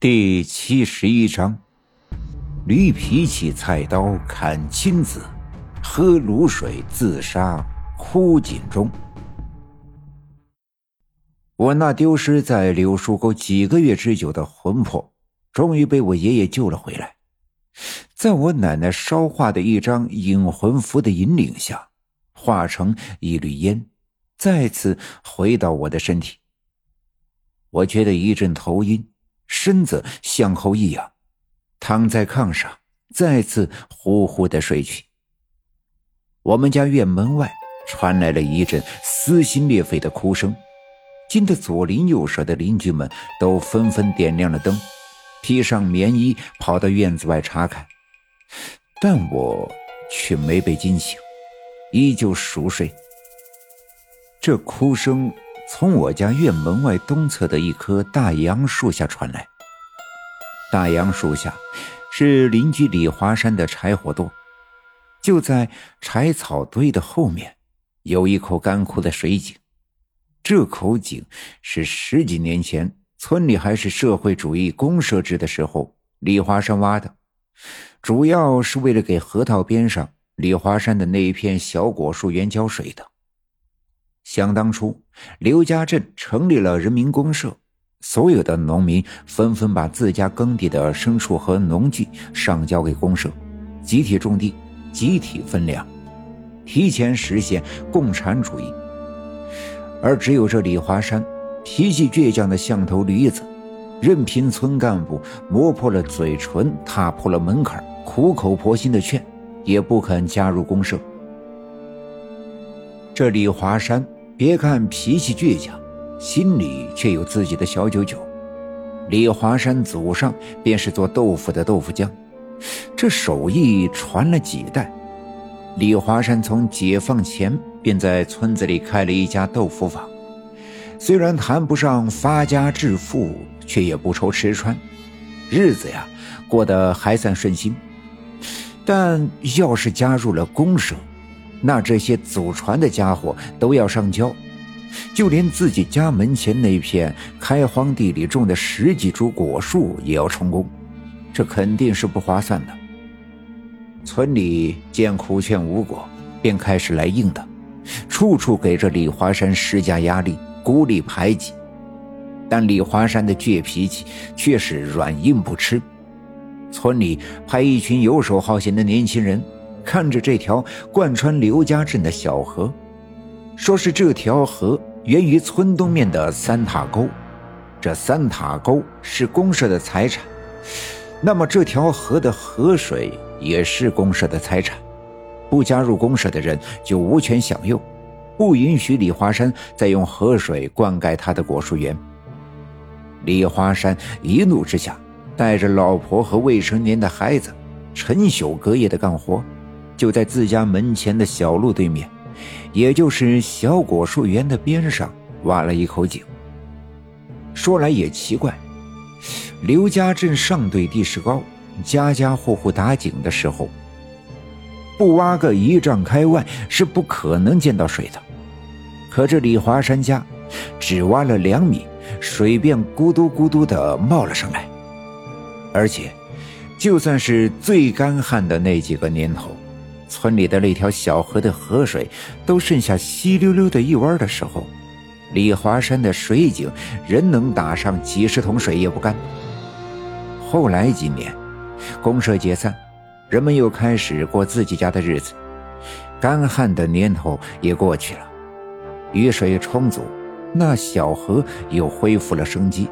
第七十一章：驴脾气，菜刀砍亲子，喝卤水自杀枯井中。我那丢失在柳树沟几个月之久的魂魄，终于被我爷爷救了回来。在我奶奶烧化的一张引魂符的引领下，化成一缕烟，再次回到我的身体。我觉得一阵头晕。身子向后一仰，躺在炕上，再次呼呼的睡去。我们家院门外传来了一阵撕心裂肺的哭声，惊得左邻右舍的邻居们都纷纷点亮了灯，披上棉衣跑到院子外查看。但我却没被惊醒，依旧熟睡。这哭声。从我家院门外东侧的一棵大杨树下传来。大杨树下是邻居李华山的柴火垛，就在柴草堆的后面，有一口干枯的水井。这口井是十几年前村里还是社会主义公社制的时候，李华山挖的，主要是为了给河道边上李华山的那一片小果树园浇水的。想当初，刘家镇成立了人民公社，所有的农民纷纷把自家耕地的牲畜和农具上交给公社，集体种地，集体分粮，提前实现共产主义。而只有这李华山，脾气倔强的像头驴子，任凭村干部磨破了嘴唇，踏破了门槛，苦口婆心的劝，也不肯加入公社。这李华山。别看脾气倔强，心里却有自己的小九九。李华山祖上便是做豆腐的豆腐匠，这手艺传了几代。李华山从解放前便在村子里开了一家豆腐坊，虽然谈不上发家致富，却也不愁吃穿，日子呀过得还算顺心。但要是加入了公社，那这些祖传的家伙都要上交，就连自己家门前那片开荒地里种的十几株果树也要充公，这肯定是不划算的。村里见苦劝无果，便开始来硬的，处处给这李华山施加压力，孤立排挤。但李华山的倔脾气却是软硬不吃。村里派一群游手好闲的年轻人。看着这条贯穿刘家镇的小河，说是这条河源于村东面的三塔沟，这三塔沟是公社的财产，那么这条河的河水也是公社的财产，不加入公社的人就无权享用，不允许李华山再用河水灌溉他的果树园。李华山一怒之下，带着老婆和未成年的孩子，晨宿隔夜的干活。就在自家门前的小路对面，也就是小果树园的边上，挖了一口井。说来也奇怪，刘家镇上对地势高，家家户户打井的时候，不挖个一丈开外是不可能见到水的。可这李华山家，只挖了两米，水便咕嘟咕嘟的冒了上来。而且，就算是最干旱的那几个年头。村里的那条小河的河水都剩下稀溜溜的一弯的时候，李华山的水井仍能打上几十桶水也不干。后来几年，公社解散，人们又开始过自己家的日子，干旱的年头也过去了，雨水充足，那小河又恢复了生机。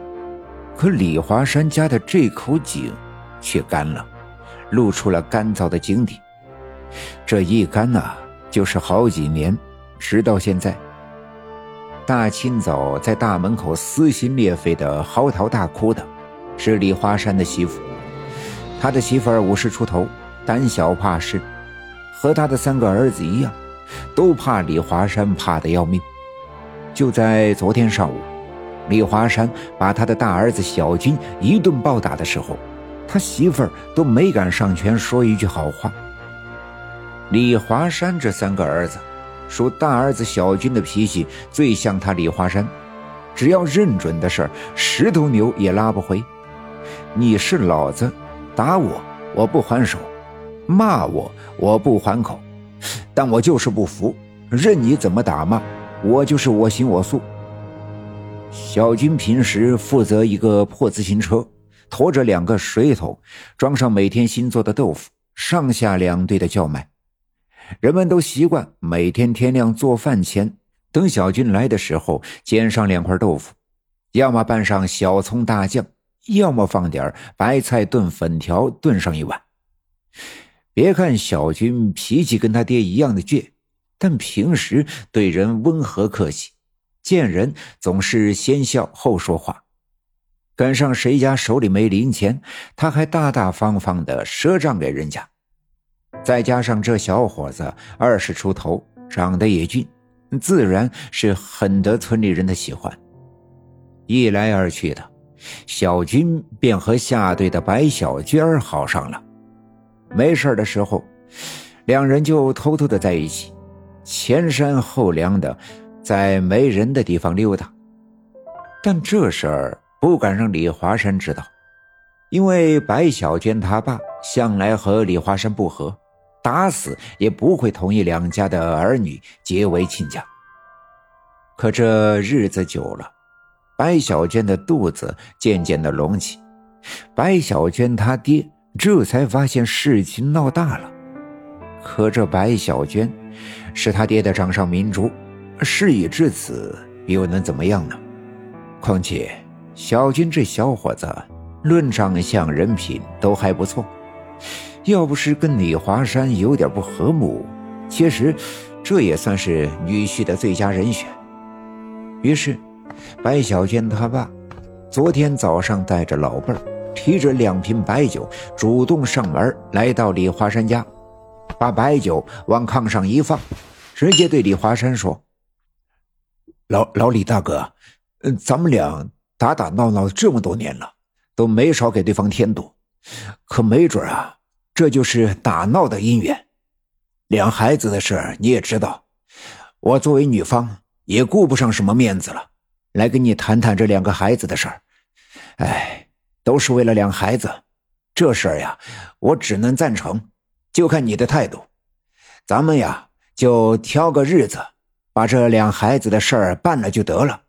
可李华山家的这口井却干了，露出了干燥的井底。这一干呐，就是好几年，直到现在。大清早在大门口撕心裂肺的嚎啕大哭的，是李华山的媳妇。他的媳妇儿五十出头，胆小怕事，和他的三个儿子一样，都怕李华山，怕得要命。就在昨天上午，李华山把他的大儿子小军一顿暴打的时候，他媳妇儿都没敢上前说一句好话。李华山这三个儿子，属大儿子小军的脾气最像他李华山，只要认准的事儿，十头牛也拉不回。你是老子，打我我不还手，骂我我不还口，但我就是不服，任你怎么打骂，我就是我行我素。小军平时负责一个破自行车，驮着两个水桶，装上每天新做的豆腐，上下两队的叫卖。人们都习惯每天天亮做饭前，等小军来的时候，煎上两块豆腐，要么拌上小葱大酱，要么放点白菜炖粉条炖上一碗。别看小军脾气跟他爹一样的倔，但平时对人温和客气，见人总是先笑后说话。赶上谁家手里没零钱，他还大大方方的赊账给人家。再加上这小伙子二十出头，长得也俊，自然是很得村里人的喜欢。一来二去的，小军便和下队的白小娟好上了。没事的时候，两人就偷偷的在一起，前山后梁的，在没人的地方溜达。但这事儿不敢让李华山知道，因为白小娟他爸向来和李华山不和。打死也不会同意两家的儿女结为亲家。可这日子久了，白小娟的肚子渐渐的隆起，白小娟她爹这才发现事情闹大了。可这白小娟是他爹的掌上明珠，事已至此，又能怎么样呢？况且小军这小伙子，论长相、人品都还不错。要不是跟李华山有点不和睦，其实这也算是女婿的最佳人选。于是，白小娟他爸昨天早上带着老伴儿，提着两瓶白酒，主动上门来到李华山家，把白酒往炕上一放，直接对李华山说：“老老李大哥，嗯，咱们俩打打闹闹这么多年了，都没少给对方添堵，可没准啊。”这就是打闹的姻缘，两孩子的事儿你也知道，我作为女方也顾不上什么面子了，来跟你谈谈这两个孩子的事儿。哎，都是为了两孩子，这事儿呀，我只能赞成，就看你的态度。咱们呀，就挑个日子，把这两孩子的事儿办了就得了。